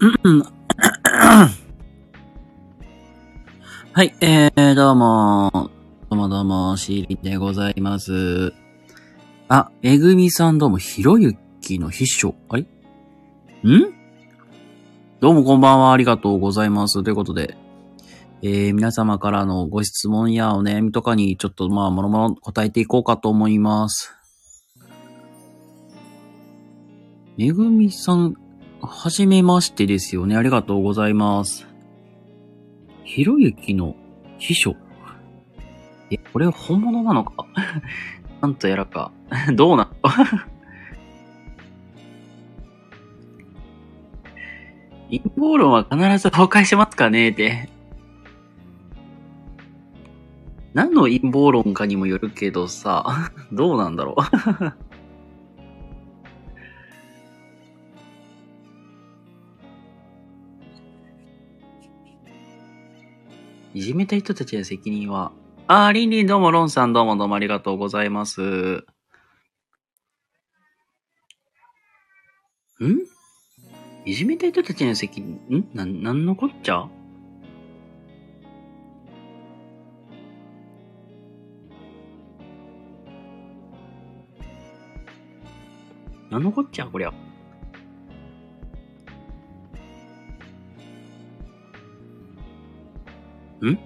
はい、えー、どうも、どうもどうも、シーリンでございます。あ、えぐみさんどうも、ひろゆきの秘書。あれ？ん？どうもこんばんは、ありがとうございます。ということで、えー、皆様からのご質問やお悩みとかにちょっとまあ、もろもろ答えていこうかと思います。めぐみさん、はじめましてですよね。ありがとうございます。ひろゆきの秘書。え、これ本物なのか？なんとやらか。どうなの？陰謀論は必ず崩壊しますかねって。何の陰謀論かにもよるけどさ、どうなんだろう？いじめた人たちの責任は、あー、リンリンどうも、ロンさんどうもどうもありがとうございます。ん？いじめた人たちの責任、ん？な、なんのこっちゃ？なんのこっちゃこりゃ。ん？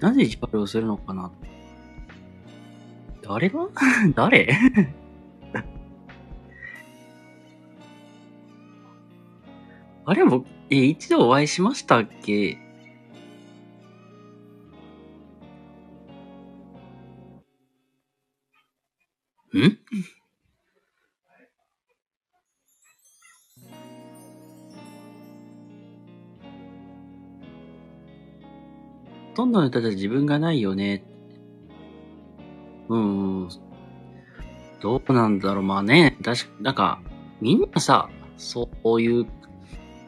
なぜ意地悪をするのかな？誰が？誰？あれも、え、一度お会いしましたっけ？んどの人たち自分がないよね。うん。どうなんだろう。まあね、確か、なんか、みんなさ、そういう、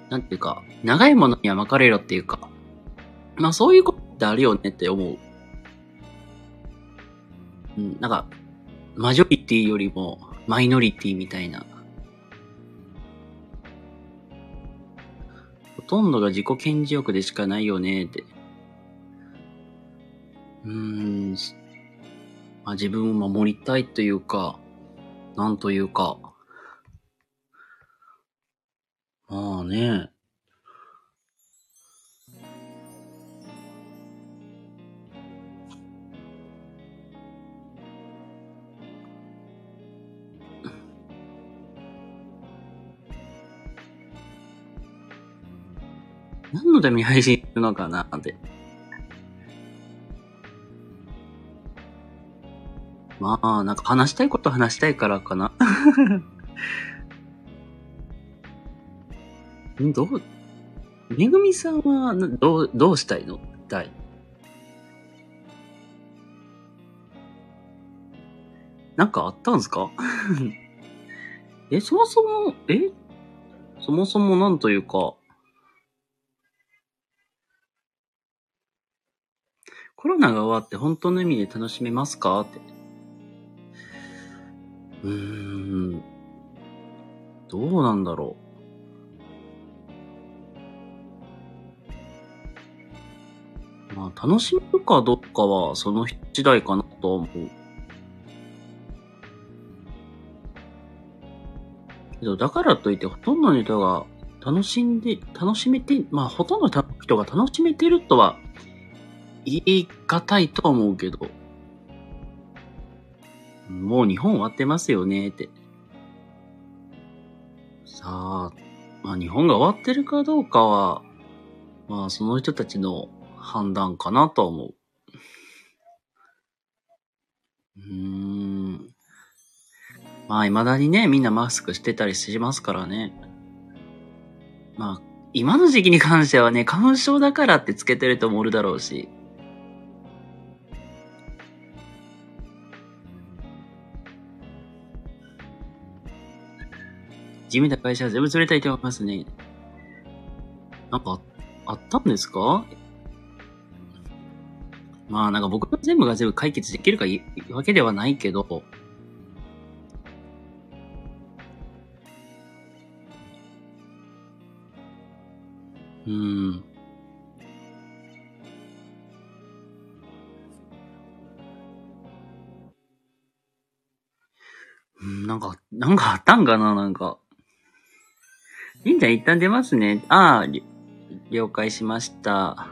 なんていうか、長いものには巻かれろっていうか、まあそういうことってあるよねって思う。うん、なんか、マジョリティよりもマイノリティみたいな。ほとんどが自己顕示欲でしかないよねって。うん。まあ、自分を守りたいというか、なんというか。まあね。何のために配信するのかなって。まあ、なんか話したいこと話したいからかな。どう、めぐみさんは、どう、どうしたいの？たい。なんかあったんすか？え、そもそも、え？そもそもなんというか、コロナが終わって本当の意味で楽しめますか？って。うーん。どうなんだろう。まあ、楽しめるかどうかはその次第かなと思う。けど、だからといってほとんどの人が楽しんで、楽しめて、まあ、ほとんどの人が楽しめてるとは言い難いとは思うけど、もう日本終わってますよねって。さあ、まあ日本が終わってるかどうかは、まあその人たちの判断かなと思う。うーん。まあ未だにね、みんなマスクしてたりしますからね。まあ、今の時期に関してはね、花粉症だからってつけてる人もおるだろうし。地味な会社は全部連れたいと思いますね。なんか、あったんですか？まあなんか僕の全部が全部解決できるかいわけではないけど、うん。うん、なんか、なんかあったんかな？なんか。りんちゃん一旦出ますね。ああ、了解しました。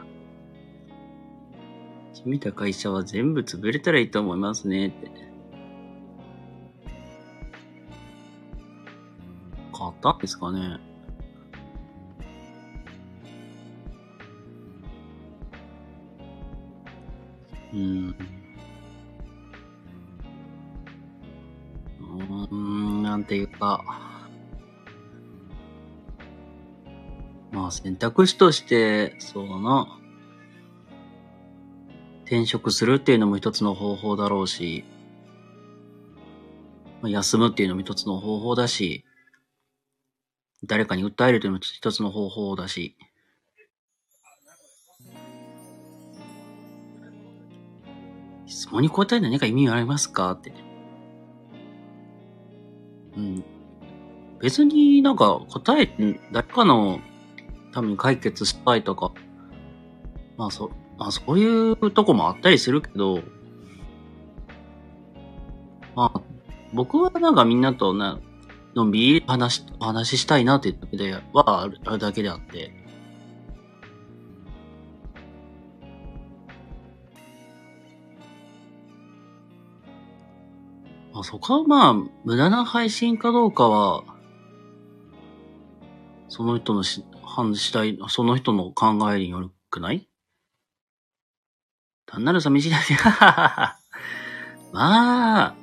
君た会社は全部潰れたらいいと思いますねって。変わったんですかねうん。うん、なんていうか。選択肢として、そうな。転職するっていうのも一つの方法だろうし、休むっていうのも一つの方法だし、誰かに訴えるというのも一つの方法だし、質問に答える何か意味ありますかって。うん。別になんか答え、誰かのために解決したいとか、まあそ、まあそういうとこもあったりするけど、まあ、僕はなんかみんなとな、のんびり話、話したいなっていうだけではあるだけであって、まあ、そこはまあ、無駄な配信かどうかは、その人のし、判次第、その人の考えによるくない？単なる寂しいだけ。まあ、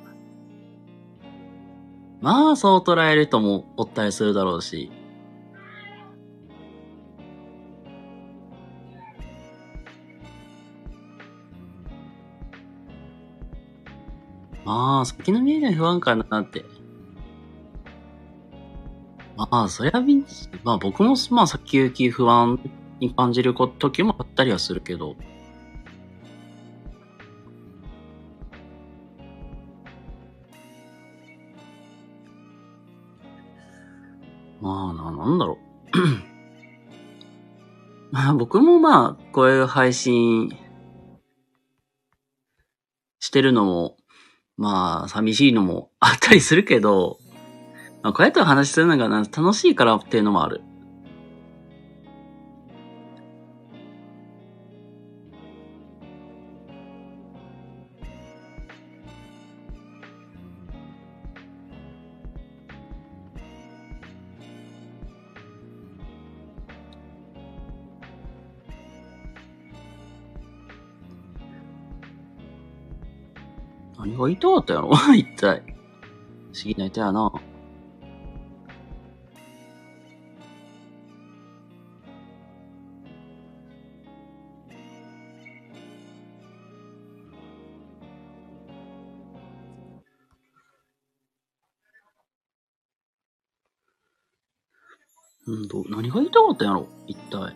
まあそう捉える人もおったりするだろうし。まあ、先の見えない不安かなって。あ、そりゃ、まあ僕も、まあ先行き不安に感じる時もあったりはするけど。まあな、なんだろう。まあ僕もまあ、こういう配信してるのも、まあ、寂しいのもあったりするけど、まあ、こうやって話するのが楽しいからっていうのもある。何が言いたかったやろ？一体。不思議な人やな。ど、何が言いたかったんやろ？一体。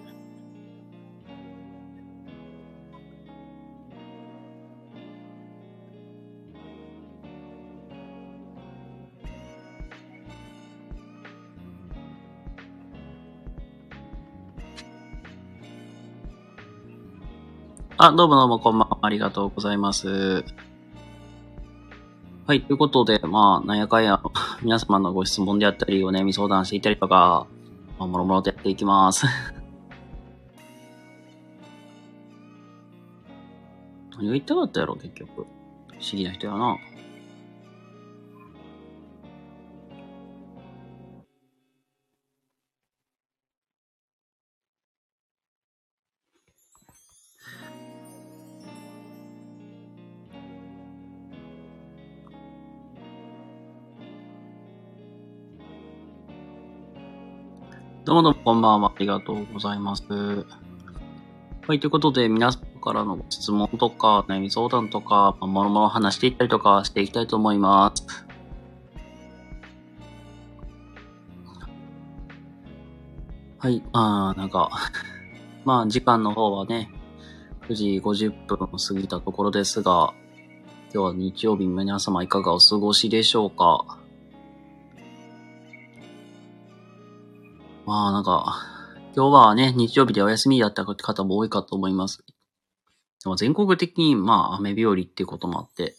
あ、どうもどうもこんばんは。ありがとうございます。はい、ということで、まあ、なんやかんや、皆様のご質問であったり、お悩み相談していたりとか、まあ、もろもろとやっていきます。何が言いたかったやろ、結局。不思議な人やな。どうもどうもこんばんは。ありがとうございます。はい、ということで、皆さんからの質問とか、悩み相談とか、まあ、もろもろ話していったりとかしていきたいと思います。はい、まあ、なんか、まあ、時間の方はね、9時50分を過ぎたところですが、今日は日曜日皆様いかがお過ごしでしょうか？まあなんか、今日はね、日曜日でお休みだった方も多いかと思います。でも全国的に、まあ、雨日和っていうこともあって、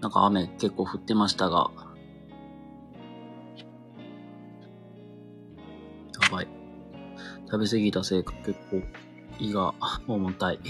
なんか雨結構降ってましたが、やばい。食べ過ぎたせいか結構胃が重たい。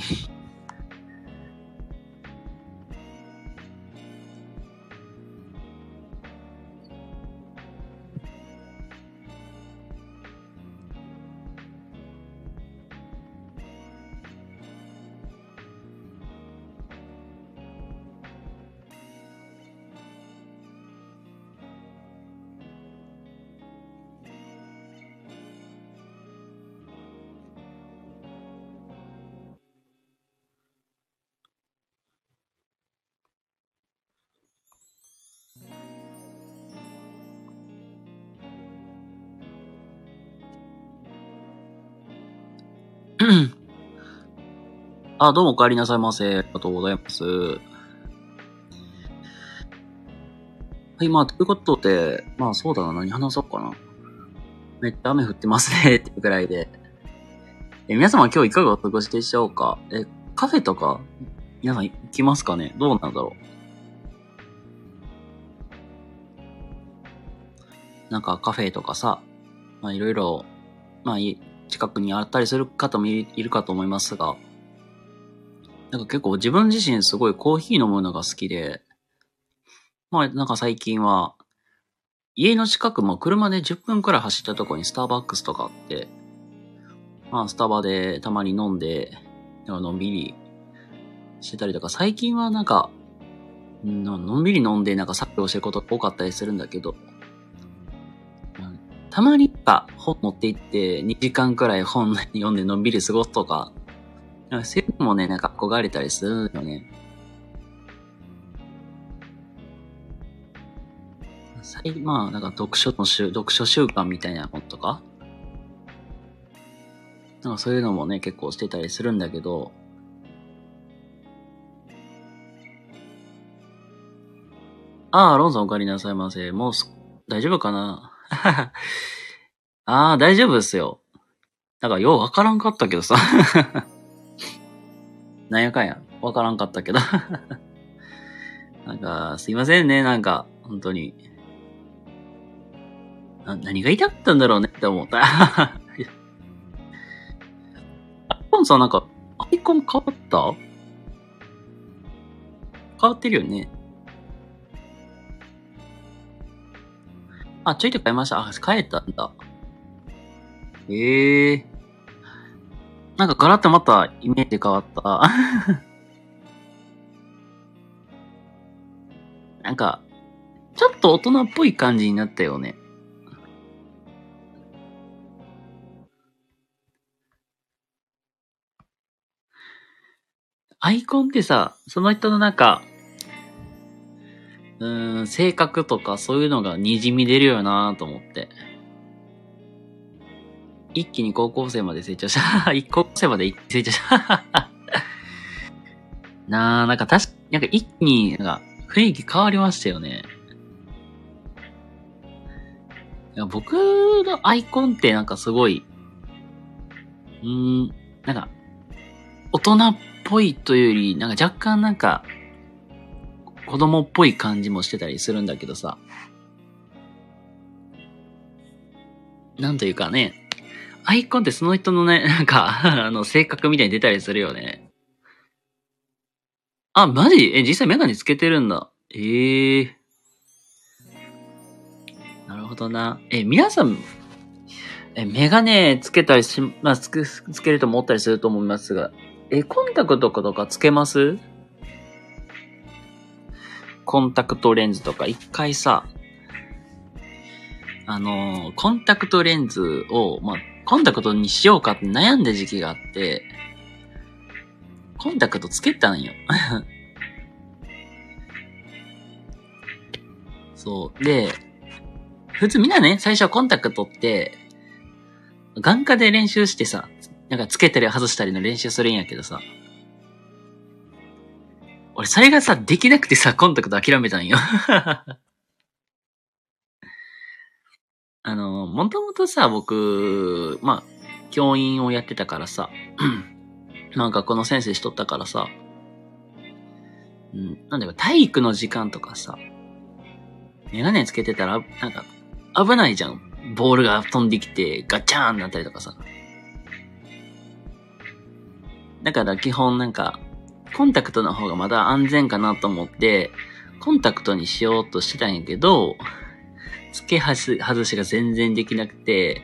あ、どうもお帰りなさいませ。ありがとうございます。はい、まあ、ということで、まあそうだな、何話そうかな。めっちゃ雨降ってますね、っていうくらいで。え、皆様今日いかがお過ごしでしょうか？え、カフェとか、皆さん行きますかね？どうなんだろう？なんかカフェとかさ、まあいろいろ、まあ近くにあったりする方もいるかと思いますが、なんか結構自分自身すごいコーヒー飲むのが好きで、まあなんか最近は、家の近くも車で10分くらい走ったとこにスターバックスとかあって、まあスタバでたまに飲んで、のんびりしてたりとか、最近はなんか、のんびり飲んでなんか作業してること多かったりするんだけど、たまにやっぱ本持って行って2時間くらい本読んでのんびり過ごすとか、そういうのもね、なんか憧れたりするよね。まあ、なんか読書の習、読書習慣みたいなものとか、なんかそういうのもね、結構してたりするんだけど、ああ、ロンさんお帰りなさいませ。もうす大丈夫かな？ああ、大丈夫ですよ。なんかようわからんかったけどさなんやかんや、わからんかったけど なんか、すいませんね、なんか、本当に。な、何が言いたかったんだろうねって思った。アイコンさんなんか、アイコン変わった？変わってるよね。あ、ちょいと変えました。あ、変えたんだ。ええー。なんかガラッとまたイメージ変わった。なんか、ちょっと大人っぽい感じになったよね。アイコンってさ、その人のなんか、うん、性格とかそういうのが滲み出るよなと思って。一気に高校生まで成長した。一高校生まで成長した。なあ、なんか確か、なんか一気に、なんか雰囲気変わりましたよね。僕のアイコンってなんかすごい、うん、なんか、大人っぽいというより、なんか若干なんか、子供っぽい感じもしてたりするんだけどさ。なんというかね、アイコンってその人のね、なんか あの、性格みたいに出たりするよね。あ、マジ？え、実際メガネつけてるんだ。ええー。なるほどな。え、皆さん、え、メガネつけたりし、まあ、つけ、つけると思ったりすると思いますが、え、コンタクトとかつけます？コンタクトレンズとか一回さ、あの、コンタクトレンズを、まあ、コンタクトにしようかって悩んだ時期があって、コンタクトつけたんよ。そう。で、普通みんなね、最初はコンタクトって、眼科で練習してさ、なんかつけたり外したりの練習するんやけどさ、俺それがさ、できなくてさ、コンタクト諦めたんよ。あの、もともとさ、僕、まあ、教員をやってたからさ、なんかこの先生しとったからさ、うん、なんだか体育の時間とかさ、メガネつけてたら、なんか、危ないじゃん。ボールが飛んできて、ガチャーンなったりとかさ。だから基本なんか、コンタクトの方がまだ安全かなと思って、コンタクトにしようとしてたんやけど、付け外しが全然できなくて、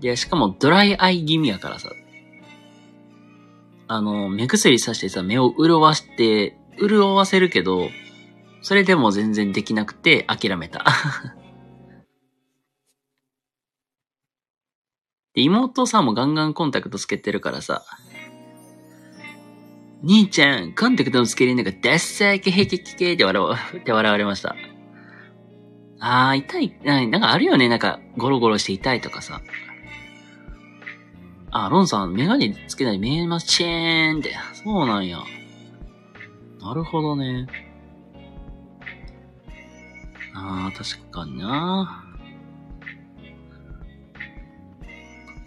で、しかもドライアイ気味やからさ、あの、目薬さしてさ、目を潤わして、潤わせるけど、それでも全然できなくて諦めた。で、妹さんもガンガンコンタクトつけてるからさ、兄ちゃん、コンタクトのつけれんのがダッサーけへけけけって笑わ、って笑われました。あー、痛い、なんかあるよね、なんか、ゴロゴロして痛いとかさ。あ、ロンさん、メガネつけない見えませんって。そうなんや。なるほどね。ああ、確かにな。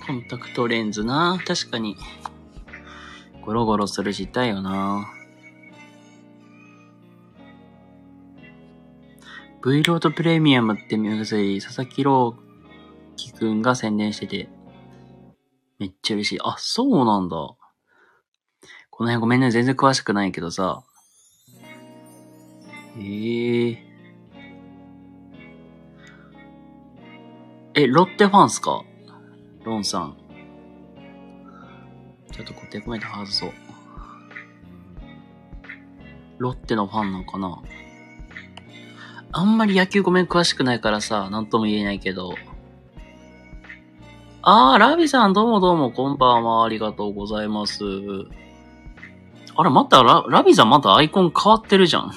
コンタクトレンズな。確かに。ゴロゴロするし痛いよな。V ロードプレミアムって見せい佐々木朗希くんが宣伝してて、めっちゃ嬉しい。あ、そうなんだ。この辺ごめんね、全然詳しくないけどさ。ええー。え、ロッテファンっすか？ロンさん。ちょっと固定コメント外そう。ロッテのファンなんかな？あんまり野球ごめん詳しくないからさ、なんとも言えないけど。あー、ラビさんどうもどうも、こんばんは、ありがとうございます。あれ、またラ、ラビさんまたアイコン変わってるじゃん。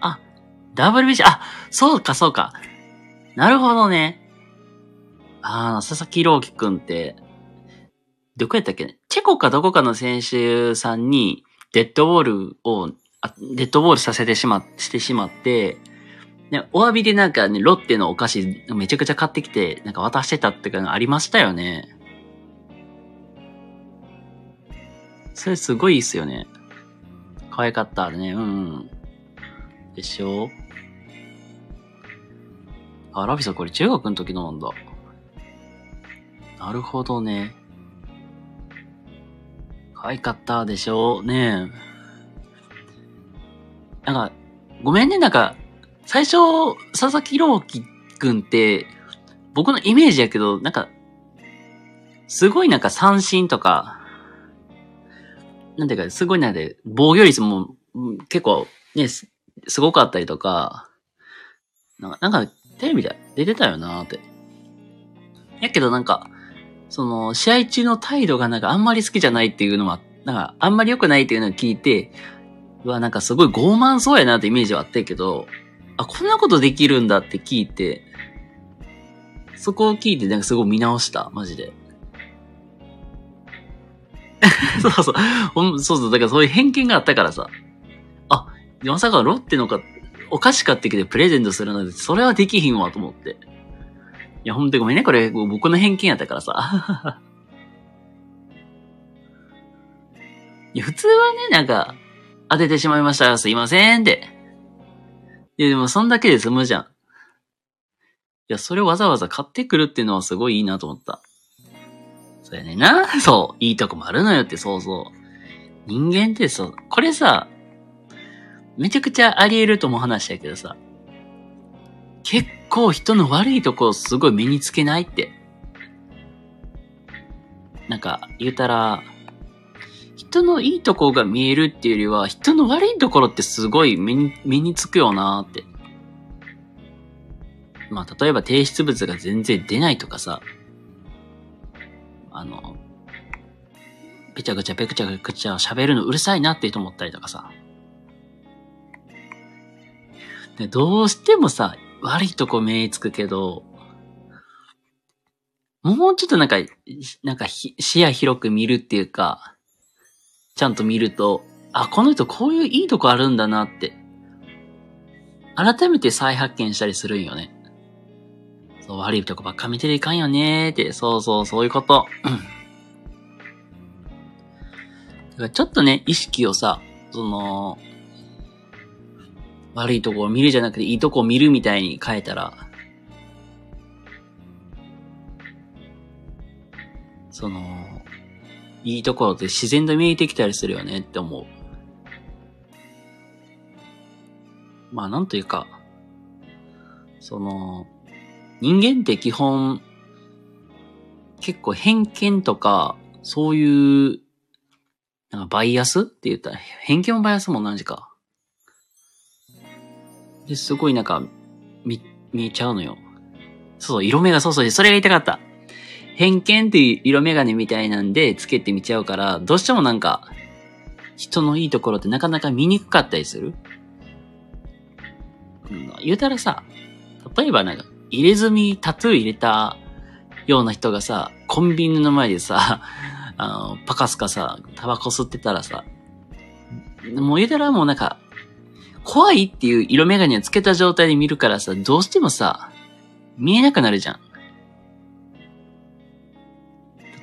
あ、WBC、あ、そうかそうか。なるほどね。あー、佐々木朗希くんって、どこやったっけチェコかどこかの選手さんに、デッドボールを、デッドボールさせてしま、してしまって、ね、お詫びでなんかね、ロッテのお菓子めちゃくちゃ買ってきて、なんか渡してたってかありましたよね。それすごいいいっすよね。可愛かったね。うん、うん。でしょ？あ、ラビさんこれ中学の時のなんだ。なるほどね。可愛かったでしょ？うね。なんか、ごめんね、なんか、最初、佐々木朗希くんって、僕のイメージやけど、なんか、すごいなんか三振とか、なんていうか、すごいなんで、防御率も結構ね、すごかったりとか、なんか、なんかテレビで出てたよなーって。やけどなんか、その、試合中の態度がなんかあんまり好きじゃないっていうのは、なんかあんまり良くないっていうのを聞いて、うわ、なんかすごい傲慢そうやなってイメージはあったけど、あ、こんなことできるんだって聞いて、そこを聞いてなんかすごい見直した、マジで。そうそう。そうそう。だからそういう偏見があったからさ。あ、まさかロッテのか、お菓子買ってきてプレゼントするなんて、それはできひんわと思って。いや、ほんとごめんね。これ僕の偏見やったからさ。いや、普通はね、なんか、当ててしまいました。すいませんって。いや、でもそんだけで済むじゃん。いや、それをわざわざ買ってくるっていうのはすごいいいなと思った。そうやねんな。そう。いいとこもあるのよって、そうそう。人間ってそう、これさ、めちゃくちゃあり得ると思う話やけどさ、結構人の悪いとこをすごい身につけないって。なんか、言うたら、人のいいとこが見えるっていうよりは、人の悪いところってすごい目に、目につくよなーって。まあ、例えば提出物が全然出ないとかさ、あの、ぺちゃくちゃぺくちゃくちゃ喋るのうるさいなって人思ったりとかさ。で、どうしてもさ、悪いとこ目つくけど、もうちょっとなんか、なんか視野広く見るっていうか、ちゃんと見ると、あ、この人こういういいとこあるんだなって。改めて再発見したりするんよね。そう、悪いとこばっか見てるいかんよねーって、そうそう、そういうこと。だからちょっとね、意識をさ、その、悪いとこを見るじゃなくていいとこを見るみたいに変えたら、その、いいところって自然と見えてきたりするよねって思う。まあなんというか、その、人間って基本、結構偏見とか、そういう、なんかバイアスって言ったら、偏見もバイアスも同じか。で、すごいなんか、見、見えちゃうのよ。そう、色目がそうそう、それが言いたかった。偏見っていう色眼鏡みたいなんでつけてみちゃうから、どうしてもなんか、人のいいところってなかなか見にくかったりする。うん、言うたらさ、例えばなんか、入れ墨、タトゥー入れたような人がさ、コンビニの前でさ、あの、パカスカさ、タバコ吸ってたらさ、もう言うたらもうなんか、怖いっていう色眼鏡をつけた状態で見るからさ、どうしてもさ、見えなくなるじゃん。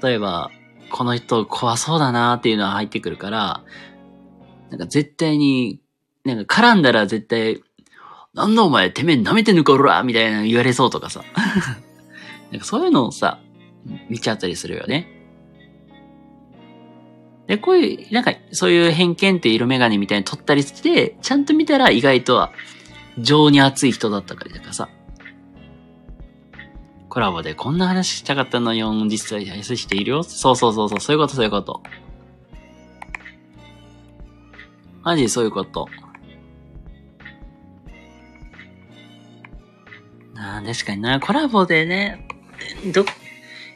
例えば、この人怖そうだなっていうのは入ってくるから、なんか絶対に、なんか絡んだら絶対、なんだお前、てめえ舐めてんのかおらみたいな言われそうとかさ。なんかそういうのをさ、見ちゃったりするよね。で、こういう、なんか、そういう偏見って色眼鏡みたいに撮ったりして、ちゃんと見たら意外とは、情に熱い人だったりとかさ。コラボでこんな話したかったのよ、実際愛しているよ。そうそうそうそう、そういうことそういうこと。マジそういうこと。ああ、確かにな。コラボでね、ど、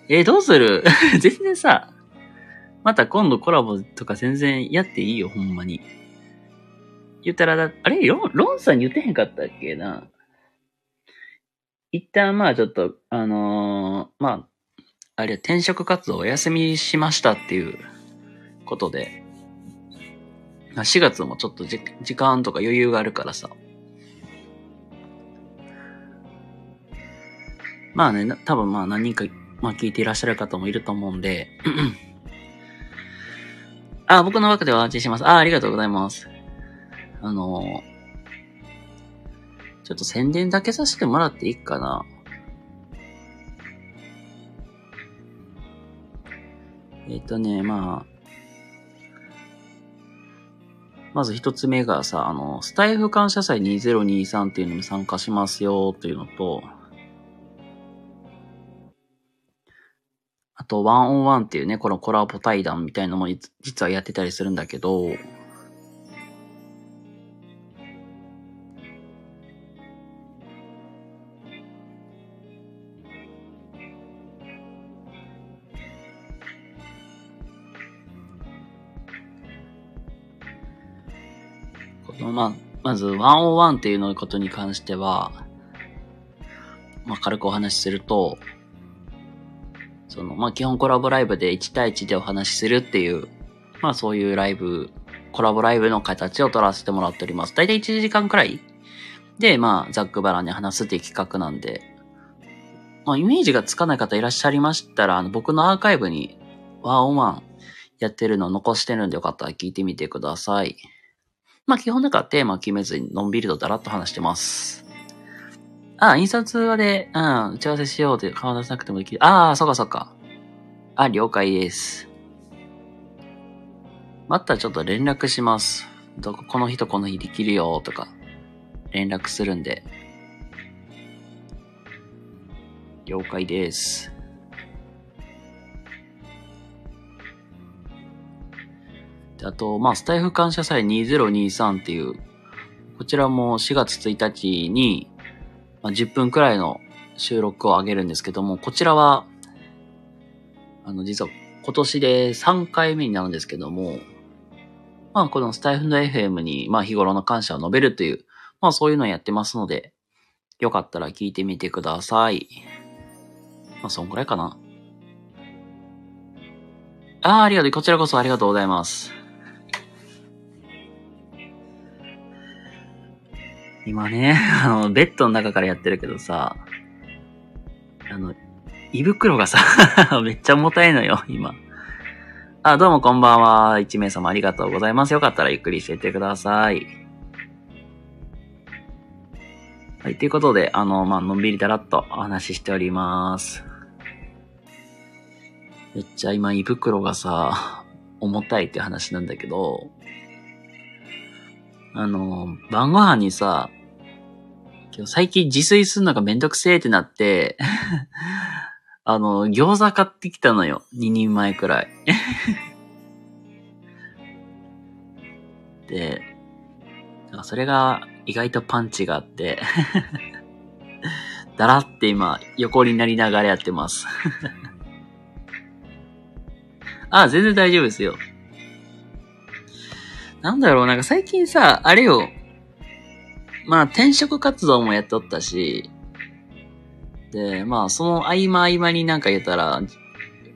えどうする？全然さ、また今度コラボとか全然やっていいよ、ほんまに。言ったらだ、あれ？ロン、ロンさん言ってへんかったっけな？一旦まあちょっと、あのー、まあ、あれ転職活動お休みしましたっていうことで、4月もちょっとじ時間とか余裕があるからさ。まあね、多分まあ何人か、まあ聞いていらっしゃる方もいると思うんで、あ、僕の枠では安心します。あ、ありがとうございます。あのー、ちょっと宣伝だけさせてもらっていいかな。えっ、ー、とね、まあ、まず一つ目がさ、あの、スタイフ感謝祭2023っていうのに参加しますよっていうのと、あと、ワンオンワンっていうね、このコラボ対談みたいのも実はやってたりするんだけど、まあ、まず、101っていうのことに関しては、まあ、軽くお話しすると、その、まあ、基本コラボライブで1対1でお話しするっていう、まあ、そういうライブ、コラボライブの形を取らせてもらっております。だいたい1時間くらいで、まあ、ざっくばらに話すっていう企画なんで、まあ、イメージがつかない方いらっしゃいましたら、あの、僕のアーカイブに、ワンオンワンやってるの残してるんでよかったら聞いてみてください。まあ基本だかテーマ決めずにのんびりとだらっと話してます。あ、印刷はで、うん、打ち合わせしようって顔出さなくてもできる。ああ、そっかそっか。あ、了解です。またちょっと連絡します。どこ、この日とこの日できるよとか、連絡するんで。了解です。あと、まあ、スタイフ感謝祭2023っていう、こちらも4月1日に、まあ、10分くらいの収録を上げるんですけども、こちらは、あの、実は今年で3回目になるんですけども、まあ、このスタイフの FM に、まあ、日頃の感謝を述べるという、まあ、そういうのをやってますので、よかったら聞いてみてください。まあ、そんくらいかな。ああ、ありがとう。こちらこそありがとうございます。今ね、あの、ベッドの中からやってるけどさ、あの、胃袋がさ、めっちゃ重たいのよ、今。あ、どうもこんばんは。一名様ありがとうございます。よかったらゆっくりしていってください。はい、ということで、あの、まあ、のんびりだらっとお話ししております。めっちゃ今胃袋がさ、重たいって話なんだけど、あの、晩ご飯にさ、今日最近自炊するのがめんどくせえってなって、あの、餃子買ってきたのよ。2人前くらい。で、それが意外とパンチがあって、だらって今、横になりながらやってます。あ、全然大丈夫ですよ。なんだろう、なんか最近さ、あれよ。まあ転職活動もやっとったし、で、まあその合間合間になんか言ったら、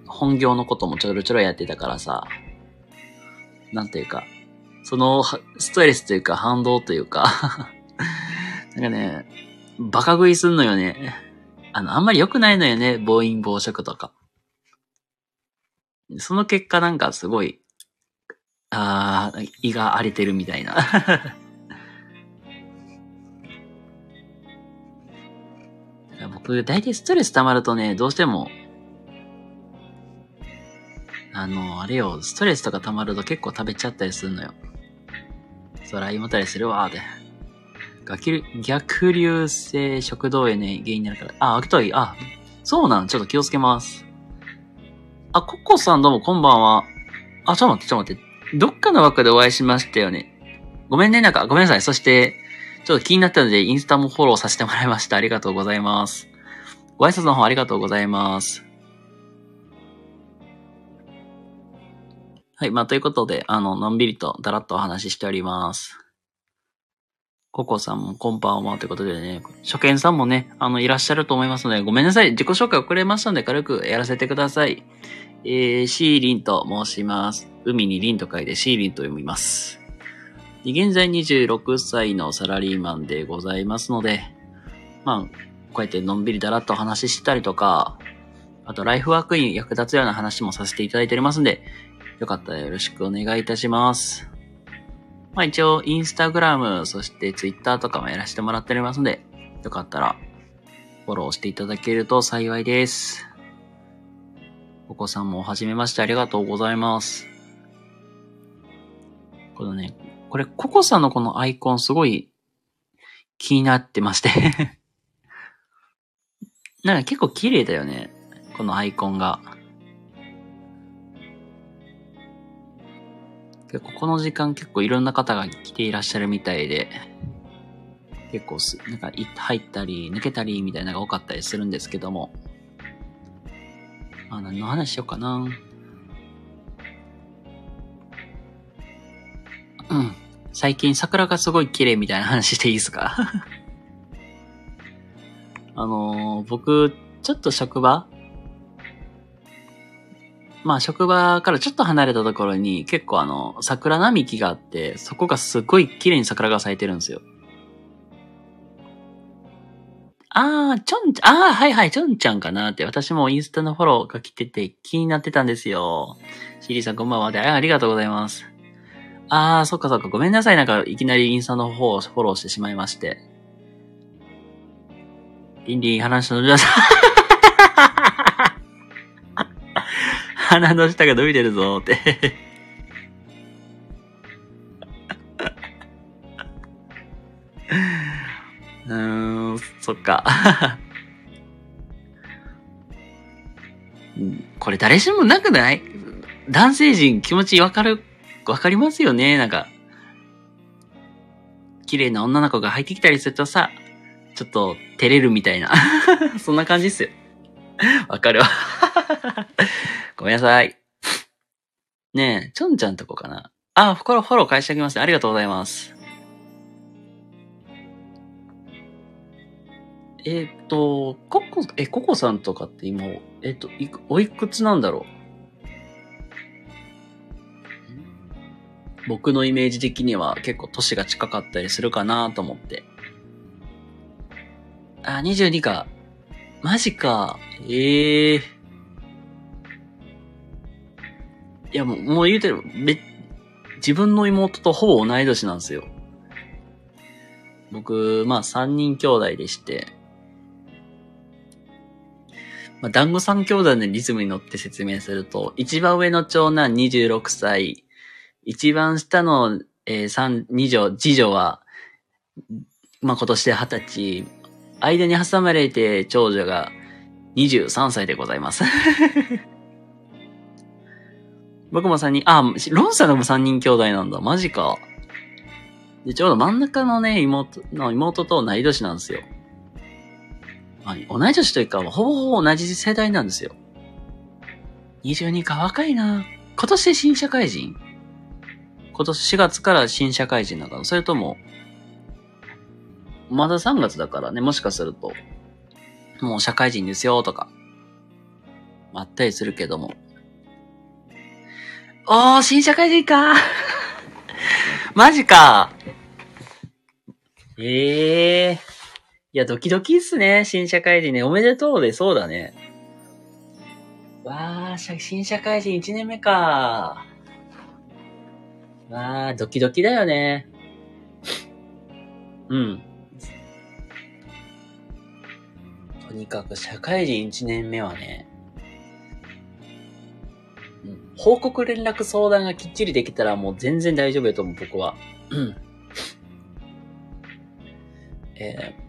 本業のこともちょろちょろやってたからさ、なんていうか、そのストレスというか反動というか、なんかね、バカ食いすんのよね。あの、あんまり良くないのよね、暴飲暴食とか。その結果なんかすごい、あー、胃が荒れてるみたいな。僕、大体ストレス溜まるとね、どうしても、あの、あれよ、ストレスとか溜まると結構食べちゃったりするのよ。そら、胃もたりするわーで。逆流逆流性食道炎ね、原因になるから。あ、開けといい。あ、そうなんちょっと気をつけます。あ、コッコさんどうもこんばんは。あ、ちょっと待って、ちょっと待って。どっかの枠でお会いしましたよね。ごめんね、なんか、ごめんなさい。そして、ちょっと気になったので、インスタもフォローさせてもらいました。ありがとうございます。ご挨拶の方ありがとうございます。はい。まあ、ということで、あの、のんびりとだらっとお話ししております。ココさんもこんばんはということでね、初見さんもね、あの、いらっしゃると思いますので、ごめんなさい。自己紹介遅れましたので、軽くやらせてください。えー、シーリンと申します。海にリンと書いてシーリンと読みます。現在26歳のサラリーマンでございますので、まあ、こうやってのんびりだらっと話ししたりとか、あとライフワークに役立つような話もさせていただいておりますので、よかったらよろしくお願いいたします。まあ一応、インスタグラム、そしてツイッターとかもやらせてもらっておりますので、よかったらフォローしていただけると幸いです。お子さんもはじめましてありがとうございます。このね、これ、ココさんのこのアイコンすごい気になってまして。なんか結構綺麗だよね。このアイコンが。結構この時間結構いろんな方が来ていらっしゃるみたいで、結構す、なんか入ったり抜けたりみたいなのが多かったりするんですけども。あ、何の話しようかな。うん。最近桜がすごい綺麗みたいな話していいですか？あのー僕、ちょっと職場？まあ職場からちょっと離れたところに結構あの、桜並木があって、そこがすごい綺麗に桜が咲いてるんですよ。あー、ちょんちゃん、あー、はいはい、ちょんちゃんかなって、私もインスタのフォローが来てて気になってたんですよ。シリーさんこんばんはで、ありがとうございます。あー、そっかそっか、ごめんなさい、なんかいきなりインスタの方をフォローしてしまいまして。リンリン話の皆さん。鼻の下が伸びてるぞって。うーん、そっか。これ誰しもなくない？男性陣気持ちわかる、わかりますよね？なんか。綺麗な女の子が入ってきたりするとさ、ちょっと照れるみたいな。そんな感じっすよ。わかるわ。ごめんなさい。ねえ、ちょんちゃんとこかな？あ、フォロー、フォロー返してあげます。ねありがとうございます。えっ、と、ココ、え、ココさんとかって今、えっ、と、いく、おいくつなんだろう？僕のイメージ的には結構年が近かったりするかなと思って。あ、22か。マジか。ええいや、もう、もう言うてる、め、自分の妹とほぼ同い年なんですよ。僕、まあ3人兄弟でして、まあ、団子三兄弟のリズムに乗って説明すると、一番上の長男26歳、一番下の、えー、三、二女、次女は、まあ今年で20歳、間に挟まれて長女が23歳でございます。僕も3人、あ、ロンさんでも3人兄弟なんだ。マジか。で、ちょうど真ん中のね、妹、の妹と同い年なんですよ。まあ、同い年というか、ほぼほぼ同じ世代なんですよ。22か若いな。今年新社会人今年4月から新社会人だから、それとも、まだ3月だからね、もしかすると、もう社会人ですよとか、あったりするけども。おー、新社会人か マジかええー。いや、ドキドキっすね、新社会人ね。おめでとうで、そうだね。わー、新社会人1年目か。わー、ドキドキだよね。うん。とにかく社会人1年目はね、うん、報告連絡相談がきっちりできたらもう全然大丈夫だと思う、僕は。うん。えー、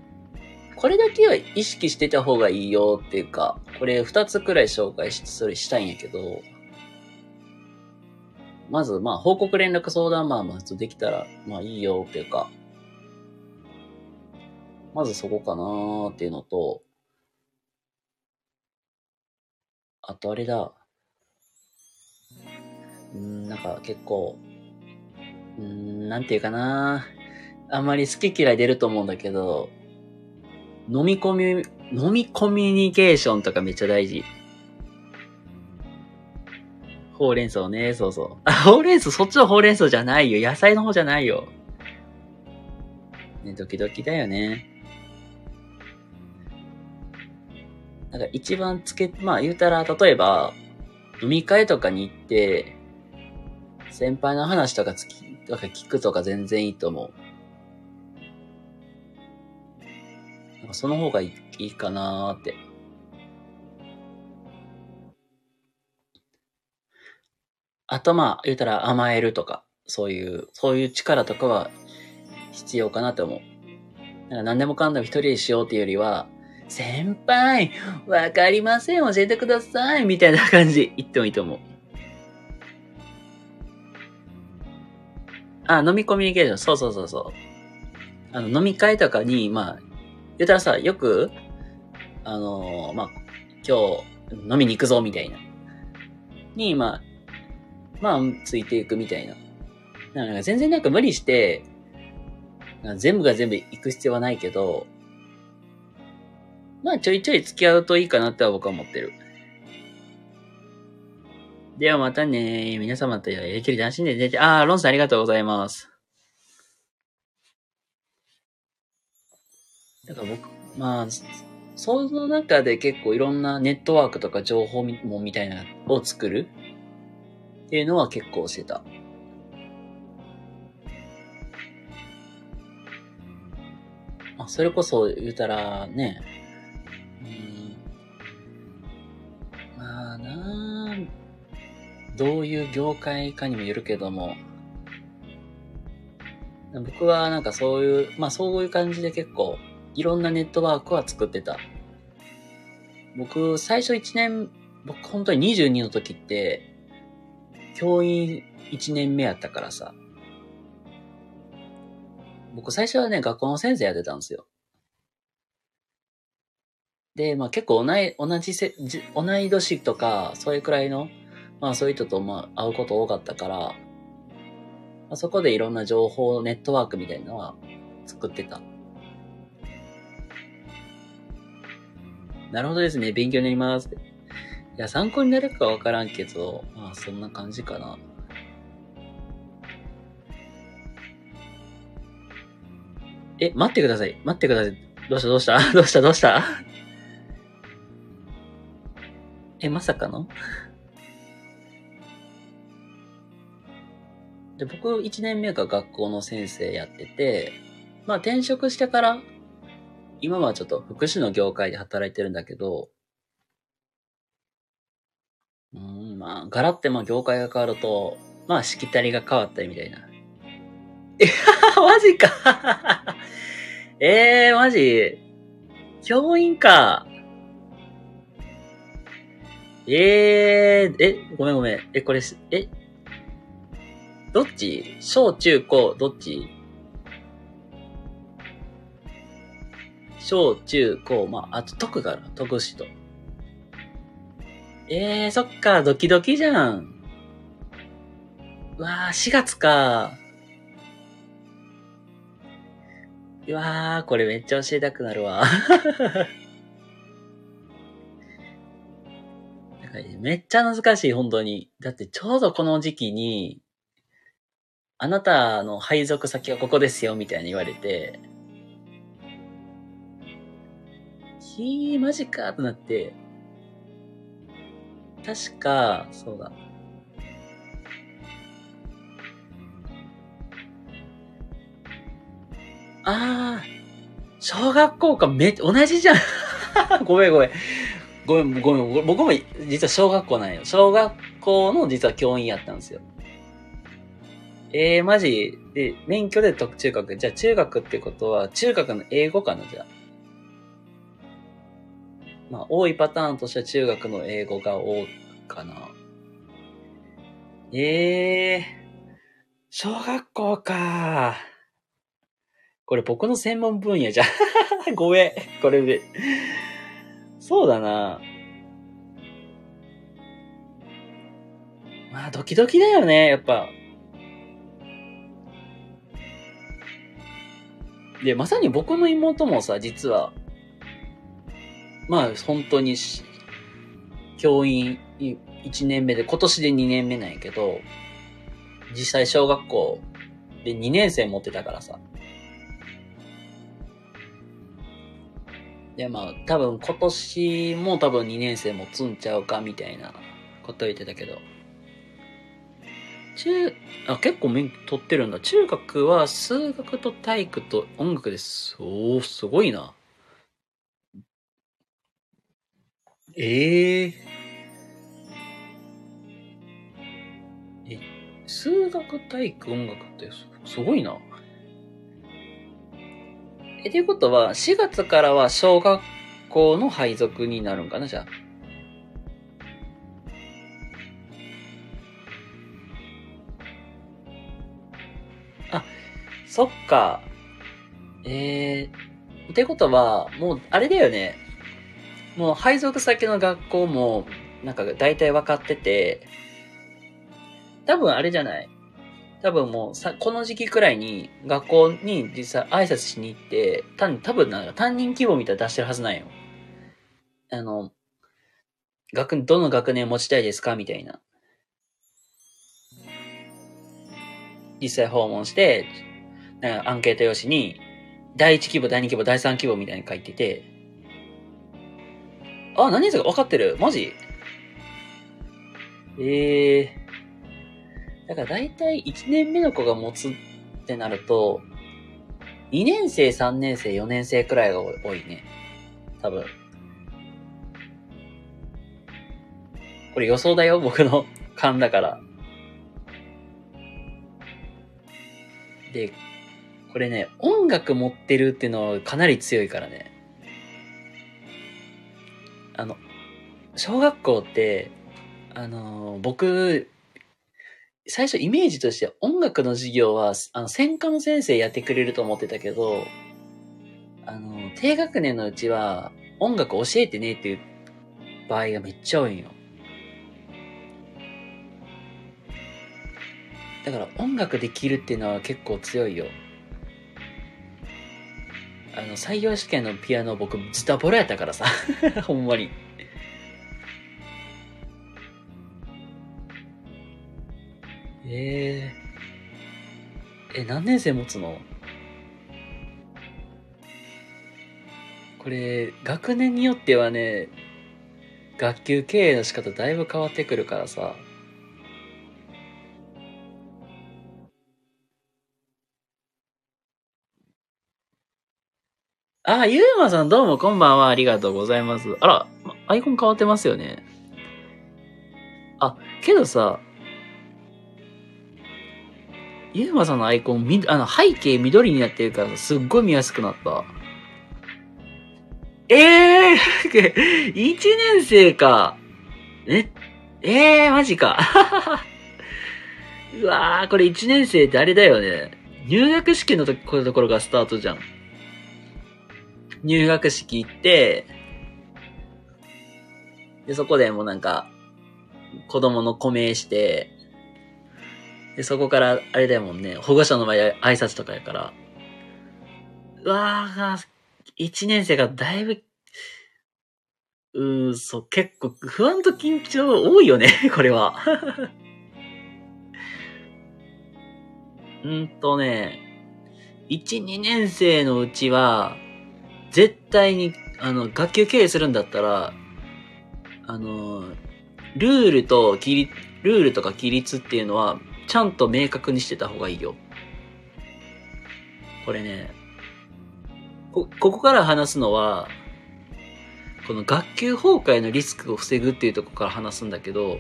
これだけは意識してた方がいいよっていうか、これ2つくらい紹介し、それしたいんやけど、まず、まあ、報告連絡相談まあ、まずできたら、まあいいよっていうか、まずそこかなーっていうのと、あとあれだ。うん、なんか結構、うん、なんていうかなあんまり好き嫌い出ると思うんだけど、飲み込み、飲みコミュニケーションとかめっちゃ大事。ほうれん草ね、そうそう。あ、ほうれん草、そっちのほうれん草じゃないよ。野菜の方じゃないよ。ね、ドキドキだよね。なんか一番つけ、まあ言うたら、例えば、飲み会とかに行って、先輩の話とかつき、とか聞くとか全然いいと思う。かその方がいいかなーって。あとまあ、言うたら甘えるとか、そういう、そういう力とかは必要かなと思う。なんか何でもかんでも一人でしようっていうよりは、先輩、わかりません、教えてください、みたいな感じ言ってもいいと思う。あ、飲みコミュニケーション、そうそうそうそう。あの、飲み会とかに、まあ、言ったらさ、よく、あのーまあ、今日、飲みに行くぞ、みたいな。に、まあ、まあ、ついていくみたいな。なんか全然なんか無理して、全部が全部行く必要はないけど、まあちょいちょい付き合うといいかなっては僕は思ってる。ではまたね皆様とやりきり楽しんでね。あー、ロンさんありがとうございます。だから僕、まあ、その中で結構いろんなネットワークとか情報もみたいなを作るっていうのは結構してた。まあ、それこそ言うたらね、うん、まあなあどういう業界かにもよるけども、僕はなんかそういう、まあそういう感じで結構いろんなネットワークは作ってた。僕、最初1年、僕本当に22の時って、教員1年目やったからさ。僕最初はね、学校の先生やってたんですよ。で、まあ結構同い、同じせ、同い年とか、そういうくらいの、まあそういう人とまあ会うこと多かったから、まあ、そこでいろんな情報、ネットワークみたいなのは作ってた。なるほどですね。勉強になります。いや、参考になるかわからんけど、まあそんな感じかな。え、待ってください。待ってください。どうした？どうした？どうした？どうした？え、まさかの？で、僕1年目が学校の先生やってて、まあ転職してから、今はちょっと福祉の業界で働いてるんだけど、うん、まあ、ガラってまあ業界が変わると、まあしきたりが変わったりみたいな。え、マジかえ えー、マジ？教員か。ええー、え、ごめんごめん。え、これ、え、どっち？小中高、どっち？小中高、まあ、あと徳がある。徳市と。ええー、そっか、ドキドキじゃん。うわあ、4月か。うわあ、これめっちゃ教えたくなるわ。なんかめっちゃ難しい、本当に。だってちょうどこの時期に、あなたの配属先はここですよ、みたいに言われて、ひー、マジかとなって、確か、そうだ。ああ、小学校か、め、同じじゃん。ごめんごめん。ごめん、ごめん。僕も実は小学校なんよ。小学校の実は教員やったんですよ。ええー、マジ？で、免許で特中学。じゃあ中学ってことは、中学の英語かなじゃあ。まあ、多いパターンとしては中学の英語が多いかな。ええー、小学校か。これ僕の専門分野じゃん。ごめん。これで。そうだな。まあ、ドキドキだよね、やっぱ。で、まさに僕の妹もさ、実は、まあ、本当に教員1年目で、今年で2年目なんやけど、実際小学校で2年生持ってたからさ。で、まあ、多分今年も多分2年生も積んちゃうかみたいなこと言ってたけど。中、あ、結構免許取ってるんだ。中学は数学と体育と音楽です。おー、すごいな。ええ、え、数学、体育、音楽ってすごいな。え、ということは、4月からは小学校の配属になるんかな、じゃあ。あ、そっか。えー、ってことは、もう、あれだよね。もう配属先の学校も、なんか大体分かってて、多分あれじゃない？多分もうさ、この時期くらいに学校に実際挨拶しに行って、多分、多分なんか担任希望みたいな出してるはずなんよ。あの、学、どの学年持ちたいですか？みたいな。実際訪問して、なんかアンケート用紙に、第1希望、第2希望、第3希望みたいに書いてて、あ、何ですか分かってるマジ？ええーだから大体1年目の子が持つってなると、2年生、3年生、4年生くらいが多いね。多分。これ予想だよ、僕の 勘だから。で、これね、音楽持ってるっていうのはかなり強いからね。小学校って、あの僕、最初イメージとして音楽の授業は、あの、専科の先生やってくれると思ってたけど、あの、低学年のうちは音楽教えてねっていう場合がめっちゃ多いんよ。だから音楽できるっていうのは結構強いよ。あの、採用試験のピアノ僕ズタボロやったからさ。ほんまに。えー、え、何年生持つの？これ、学年によってはね、学級経営の仕方だいぶ変わってくるからさ。あ、ゆうまさんどうもこんばんは。ありがとうございます。あら、アイコン変わってますよね。あ、けどさ、ゆうまさんのアイコン、み、あの、背景緑になってるからすっごい見やすくなった。ええー、1年生か。え、ええー、マジか。うわー、これ1年生ってあれだよね。入学式のところがスタートじゃん。入学式行って、で、そこでもうなんか、子供の固名して、で、そこから、あれだもんね、保護者の前で挨拶とかやから、うわぁ、一年生がだいぶ、うーん、そう、結構不安と緊張多いよね、これは。うんとね、1、2年生のうちは、絶対に、あの、学級経営するんだったら、あの、ルールと規律、ルールとか規律っていうのは、ちゃんと明確にしてた方がいいよ。これね、こ、ここから話すのは、この学級崩壊のリスクを防ぐっていうとこから話すんだけど、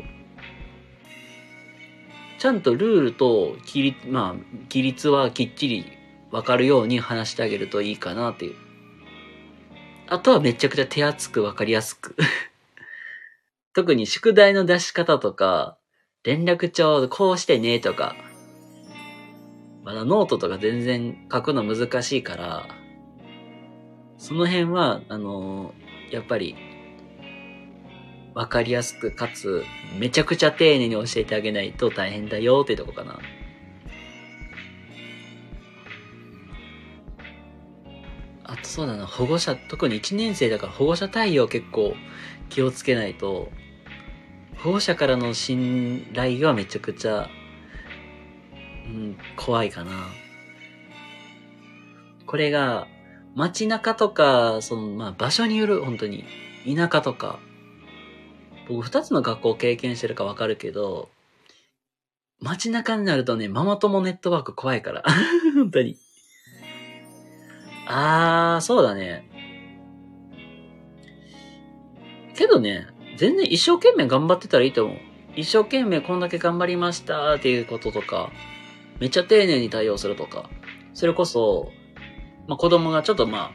ちゃんとルールと規律、まあ、規律はきっちりわかるように話してあげるといいかなっていう。あとはめちゃくちゃ手厚くわかりやすく 特に宿題の出し方とか、連絡帳こうしてねとか、まだノートとか全然書くの難しいから、その辺は、あのー、やっぱり、わかりやすく、かつ、めちゃくちゃ丁寧に教えてあげないと大変だよっていうとこかな。あとそうだな、保護者、特に1年生だから保護者対応結構気をつけないと、保護者からの信頼はめちゃくちゃ、うん、怖いかな。これが、街中とか、その、まあ場所による、本当に。田舎とか。僕二つの学校経験してるかわかるけど、街中になるとね、ママ友ネットワーク怖いから。本当に。あー、そうだね。けどね、全然一生懸命頑張ってたらいいと思う。一生懸命こんだけ頑張りましたっていうこととか、めっちゃ丁寧に対応するとか、それこそ、まあ、子供がちょっとま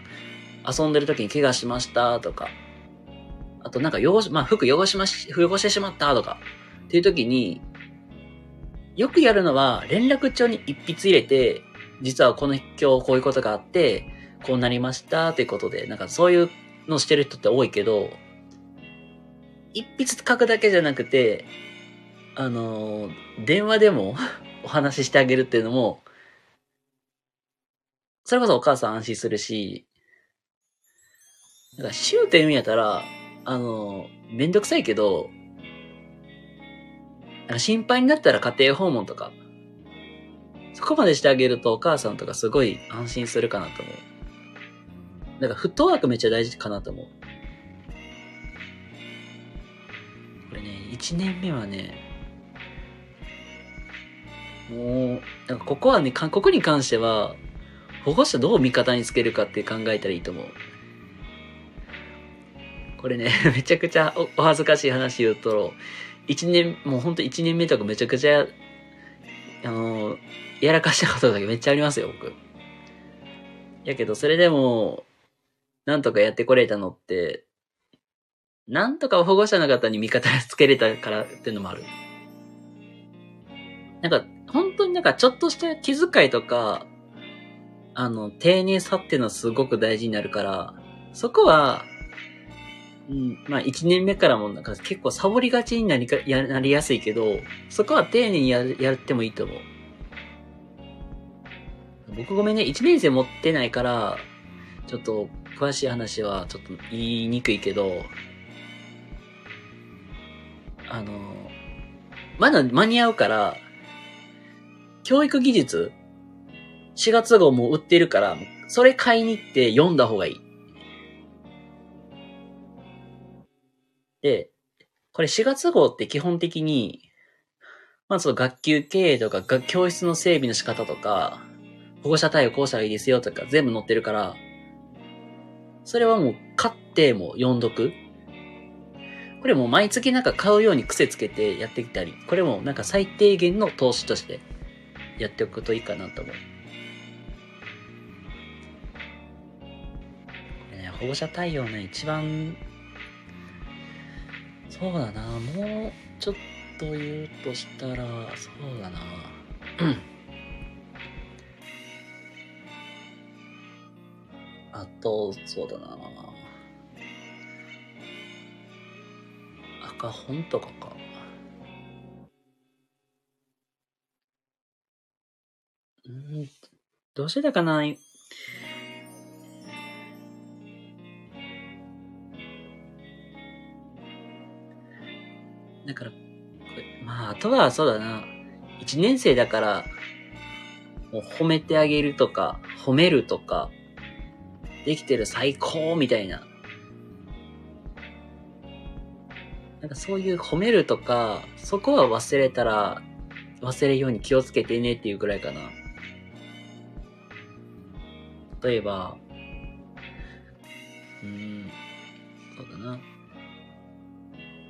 あ、遊んでる時に怪我しましたとか、あとなんか汚し、まあ、服汚しまし、汚してしまったとか、っていう時に、よくやるのは連絡帳に一筆入れて、実はこの今日こういうことがあって、こうなりましたっていうことで、なんかそういうのしてる人って多いけど、一筆書くだけじゃなくて、あの電話でも お話ししてあげるっていうのも、それこそお母さん安心するし、だから終点やったら、あのめんどくさいけど、なんか心配になったら家庭訪問とか、そこまでしてあげるとお母さんとかすごい安心するかなと思う。だからフットワークめっちゃ大事かなと思う。これね、1年目はね、もう、なんかここはね、ここに関しては、保護者どう味方につけるかって考えたらいいと思う。これね、めちゃくちゃお恥ずかしい話言うと、1年、もうほんと1年目とかめちゃくちゃ、あの、やらかしたことだけめっちゃありますよ、僕。やけど、それでも、なんとかやってこれたのって、なんとか保護者の方に味方つけれたからっていうのもある。なんか、本当になんかちょっとした気遣いとか、あの、丁寧さっていうのはすごく大事になるから、そこは、うん、まあ一年目からもなんか結構サボりがちになりかやなりやすいけど、そこは丁寧にややってもいいと思う。僕ごめんね、一年生持ってないから、ちょっと詳しい話はちょっと言いにくいけど、あの、まだ間に合うから、教育技術、4月号も売ってるから、それ買いに行って読んだ方がいい。で、これ4月号って基本的に、まず学級経営とか、教室の整備の仕方とか、保護者対応こうしたらいいですよとか全部載ってるから、それはもう買っても読んどく。これも毎月なんか買うように癖つけてやってきたり、これもなんか最低限の投資としてやっておくといいかなと思う。ね、保護者対応ね、一番、そうだな、もうちょっと言うとしたら、そうだな。あと、そうだな。赤本とかか。うん、どうしてたかな？だから、まあ、あとはそうだな。一年生だから、もう褒めてあげるとか、褒めるとか、できてる最高みたいな。なんかそういう褒めるとか、そこは忘れたら、忘れるように気をつけてねっていうぐらいかな。例えば、うん、そうだな。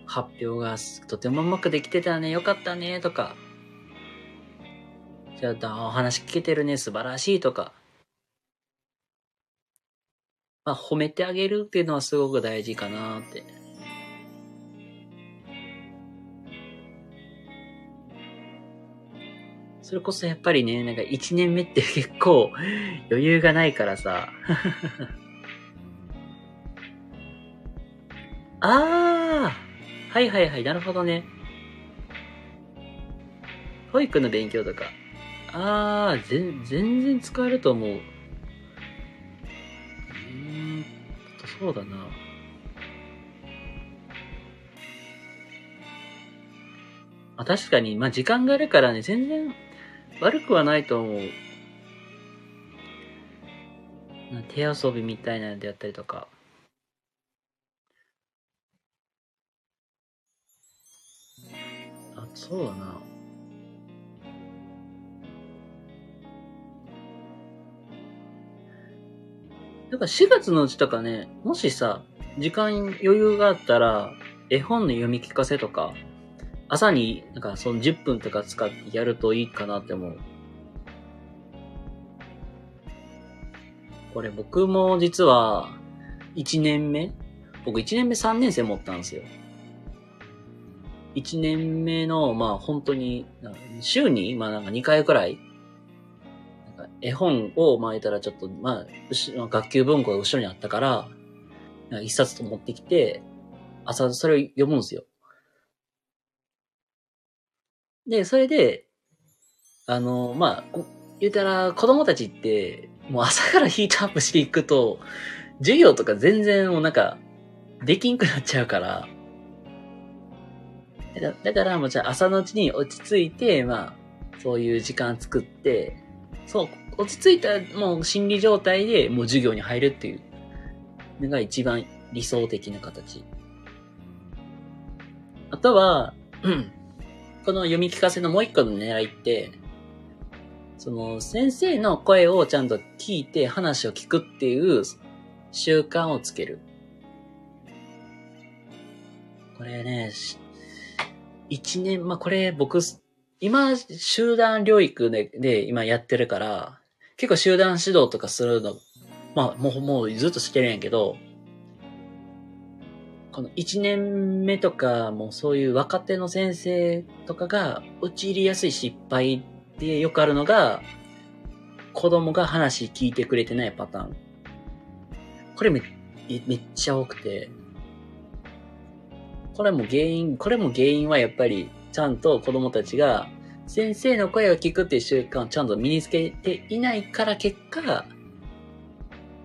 発表がとてもうまくできてたね、よかったね、とか。じゃあ、お話聞けてるね、素晴らしいとか。まあ、褒めてあげるっていうのはすごく大事かなって。それこそやっぱりね、なんか一年目って結構余裕がないからさ。ああはいはいはい、なるほどね。保育の勉強とか。ああ、全然使えると思う。うーんそうだな。あ、確かに、まあ、時間があるからね、全然悪くはないと思う。手遊びみたいなのでやったりとか。あ、そうだな。だから4月のうちとかね、もしさ、時間余裕があったら、絵本の読み聞かせとか、朝になんかその10分とか使ってやるといいかなって思う。これ僕も実は1年目？僕1年目3年生持ったんですよ。1年目の、まあ本当に、週に、まあなんか2回くらい絵本を巻いたらちょっと、まあ、学級文庫が後ろにあったから、一冊と持ってきて、朝それを読むんですよ。で、それで、あの、まあ、言うたら子供たちって、もう朝からヒートアップしていくと、授業とか全然もうなんか、できんくなっちゃうから、だだからもうじゃ朝のうちに落ち着いて、まあ、そういう時間作って、そう、落ち着いたもう心理状態でもう授業に入るっていうのが一番理想的な形。あとは、うん、この読み聞かせのもう一個の狙いって、その先生の声をちゃんと聞いて話を聞くっていう習慣をつける。これね、一年、まあ、これ僕、今、集団療育でで今やってるから、結構集団指導とかするの、まあ、もう、もうずっとしてるんやけど、この1年目とか、もそういう若手の先生とかが陥りやすい失敗でよくあるのが、子供が話聞いてくれてないパターン。これめめっちゃ多くて、これも原因、これも原因はやっぱりちゃんと子供たちが先生の声を聞くっていう習慣をちゃんと身につけていないから結果、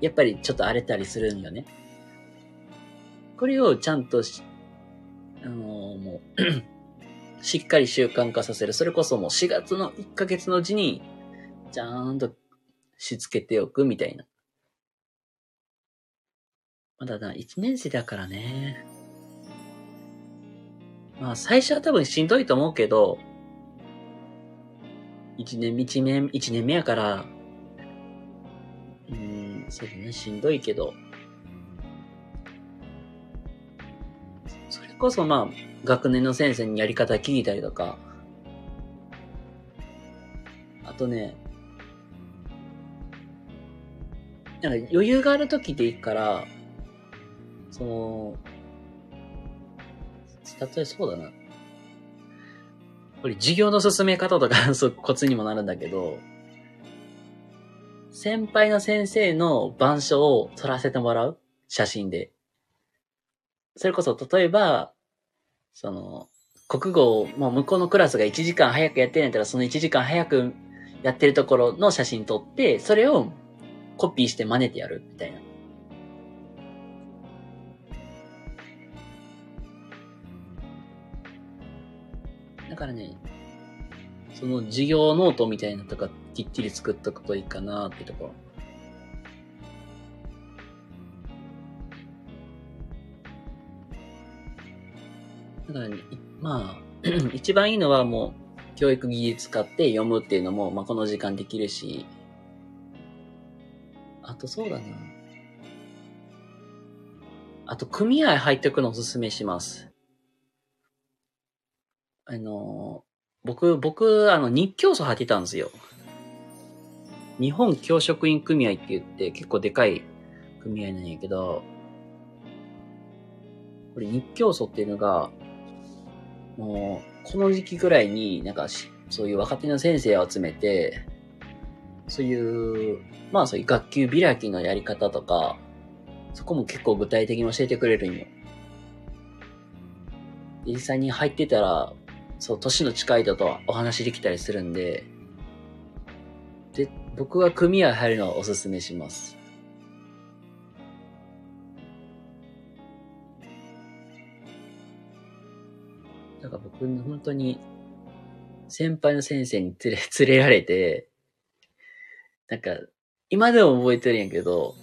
やっぱりちょっと荒れたりするんよね。これをちゃんとしあのー、もう しっかり習慣化させる。それこそもう4月の1ヶ月のうちに、ちゃんとしつけておくみたいな。まだな、1年生だからね。まあ、最初は多分しんどいと思うけど、一年、一年、一年目やから、うん、そうだね、しんどいけど、こそまあ、学年の先生にやり方聞いたりとか、あとね、なんか余裕がある時でいいから、その、例えそうだな。これ授業の進め方とか そうコツにもなるんだけど、先輩の先生の板書を撮らせてもらう？写真で。それこそ、例えば、その、国語をもう向こうのクラスが1時間早くやってんやったら、その1時間早くやってるところの写真撮って、それをコピーして真似てやるみたいな。だからね、その授業ノートみたいなとかきっちり作っとくといいかなってところ。だから、まあ、一番いいのはもう、教育技術使って読むっていうのも、まあこの時間できるし、あとそうだな。あと、組合入っておくのおすすめします。あの、僕、僕、あの、日教組入ってたんですよ。日本教職員組合って言って結構でかい組合なんやけど、これ日教組っていうのが、もう、この時期ぐらいになんかしそういう若手の先生を集めて、そういう、まあそういう学級開きのやり方とか、そこも結構具体的に教えてくれるんよ。実際に入ってたら、そう、年の近い人とお話できたりするんで、で、僕は組合入るのはおすすめします。だから僕、本当に、先輩の先生に連れ、連れられて、なんか、今でも覚えてるんやけど、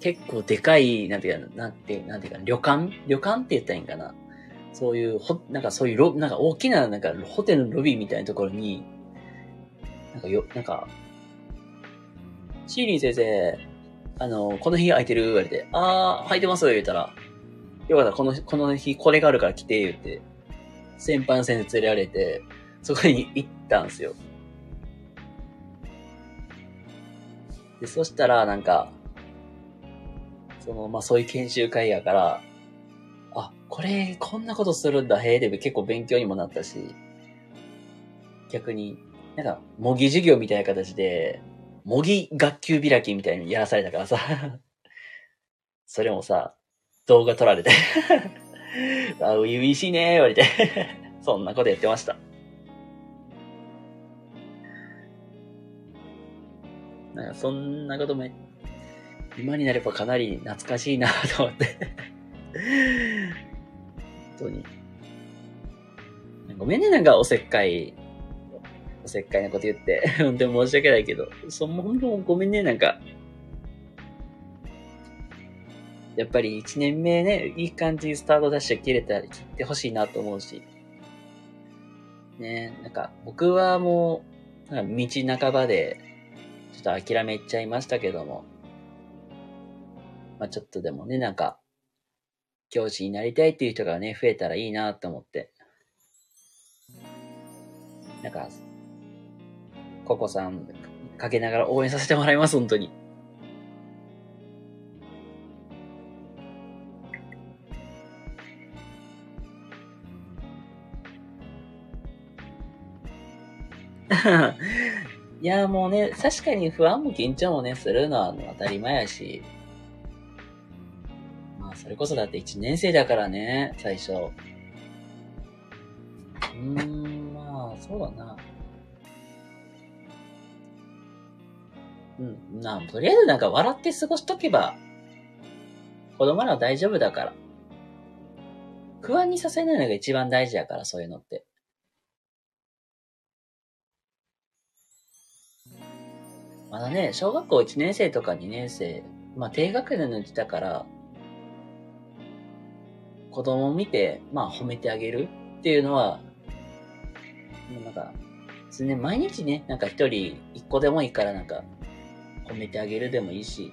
結構でかい、なんていうかな、なんて、なんていうか旅館？旅館って言ったらいいんかな？そういう、ほ、なんかそういうロ、なんか大きな、なんかホテルのロビーみたいなところに、なんかよ、なんか、シーリン先生、あの、この日空いてる？言われて、あー、空いてます言ったら、よかったらこの、この日これがあるから来て、言って、先輩の先生連れられて、そこに行ったんですよ。で、そしたら、なんか、その、まあ、そういう研修会やから、あ、これ、こんなことするんだ、へえ、で結構勉強にもなったし、逆に、なんか、模擬授業みたいな形で、模擬学級開きみたいにやらされたからさ、それもさ、動画撮られて あ、初々しいねー言われて そんなことやってました。なんかそんなことも、今になればかなり懐かしいなと思って 本当に。ごめんね、なんかおせっかい、おせっかいなこと言って。本当に申し訳ないけど。そんな、本当ごめんね、なんか。やっぱり一年目ね、いい感じにスタートダッシュ切れたら切ってほしいなと思うし。ね、なんか僕はもう、道半ばで、ちょっと諦めちゃいましたけども。まあちょっとでもね、なんか、教師になりたいっていう人がね、増えたらいいなと思って。なんか、ココさん、かけながら応援させてもらいます、本当に。いや、もうね、確かに不安も緊張もね、するのは当たり前やし、まあ、それこそだって1年生だからね、最初。うーん、まあ、そうだな。うん、なとりあえずなんか笑って過ごしとけば、子供らは大丈夫だから。不安にさせないのが一番大事やから、そういうのって。まだね、小学校1年生とか2年生、まあ低学年のうちだから、子供を見て、まあ褒めてあげるっていうのは、なんか、ね、毎日ね、なんか一人一個でもいいからなんか、褒めてあげるでもいいし、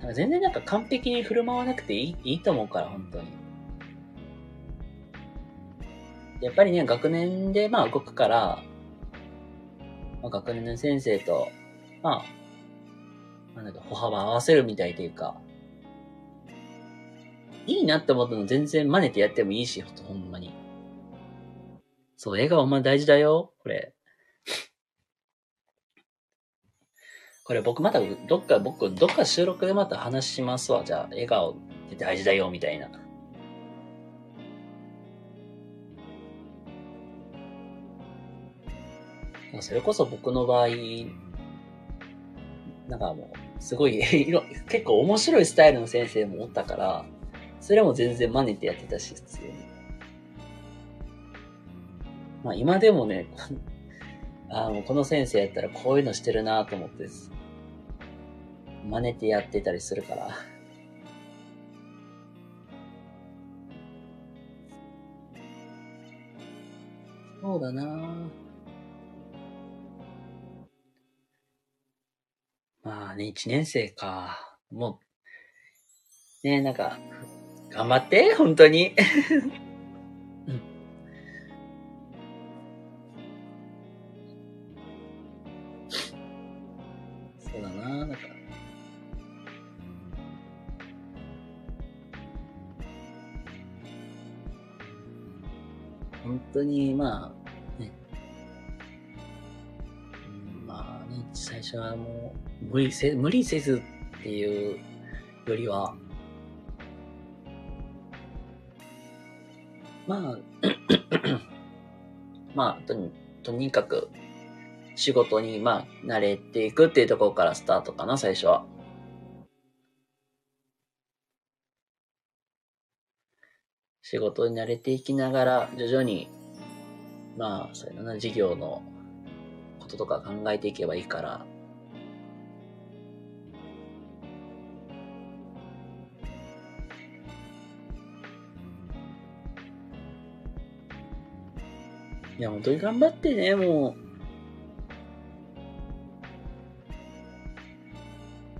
なんか全然なんか完璧に振る舞わなくていいいいと思うから、本当に。やっぱりね、学年でまあ動くから、まあ、学年の先生と、まあ、まあ、なんか歩幅合わせるみたいというか、いいなって思ったの全然真似てやってもいいし、ほんまに。そう、笑顔ま大事だよ、これ。これ僕またどっか、僕どっか収録でまた話しますわ。じゃあ、笑顔って大事だよ、みたいな。それこそ僕の場合、なんかもう、すごい 結構面白いスタイルの先生もおったから、それも全然真似てやってたし、普通に。まあ今でもね、あもうこの先生やったらこういうのしてるなと思って真似てやってたりするから。そうだなぁまあね、一年生か。もう、ねなんか、頑張って、本当に。うん。そうだななんか。本当に、まあ、あね、最初はもう、無理せ、無理せずっていうよりは、まあ、まあ、とに、とにかく、仕事に、まあ、慣れていくっていうところからスタートかな、最初は。仕事に慣れていきながら、徐々に、まあ、そういうな、事業のこととか考えていけばいいから、いや、本当に頑張ってね、も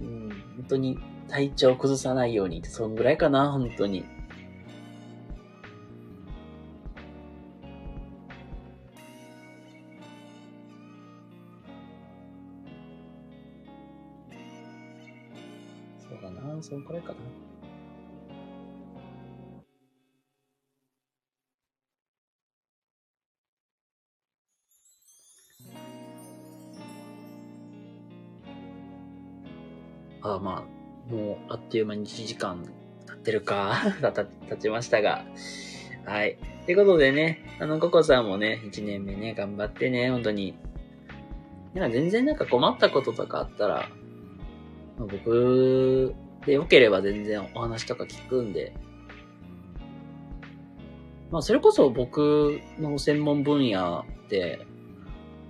う。うん、本当に体調崩さないようにって、そんぐらいかな、本当に。そうだな、そんくらいかな。っという間に1時間経ってるか 経ちましたが。はい。ってことでね、あの、ココさんもね、1年目ね、頑張ってね、本当に。なんか全然なんか困ったこととかあったら、僕で良ければ全然お話とか聞くんで、まあ、それこそ僕の専門分野で、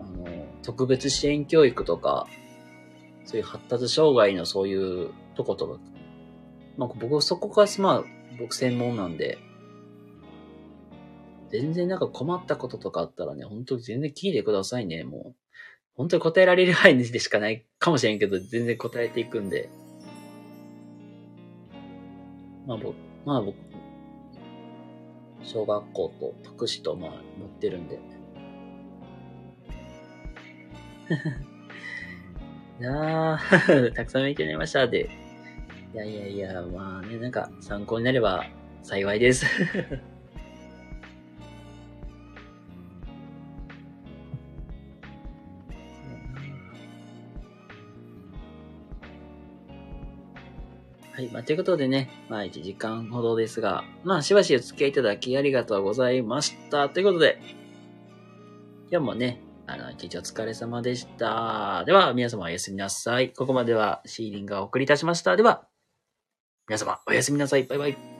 あの、特別支援教育とか、そういう発達障害のそういうとことか、まあ僕そこが、まあ僕専門なんで、全然なんか困ったこととかあったらね、本当に全然聞いてくださいね、もう。本当に答えられる範囲でしかないかもしれんけど、全然答えていくんで。まあ僕、まあ僕、小学校と福祉とまあ持ってるんで。いやー、たくさん勉強になりましたで。いやいやいや、まあね、なんか参考になれば幸いです。はい。まあ、ということでね、まあ、1時間ほどですが、まあ、しばしお付き合いいただきありがとうございました。ということで、今日もね、あの、一日お疲れ様でした。では、皆様おやすみなさい。ここまではシーリンがお送りいたしました。では、皆様おやすみなさい。バイバイ。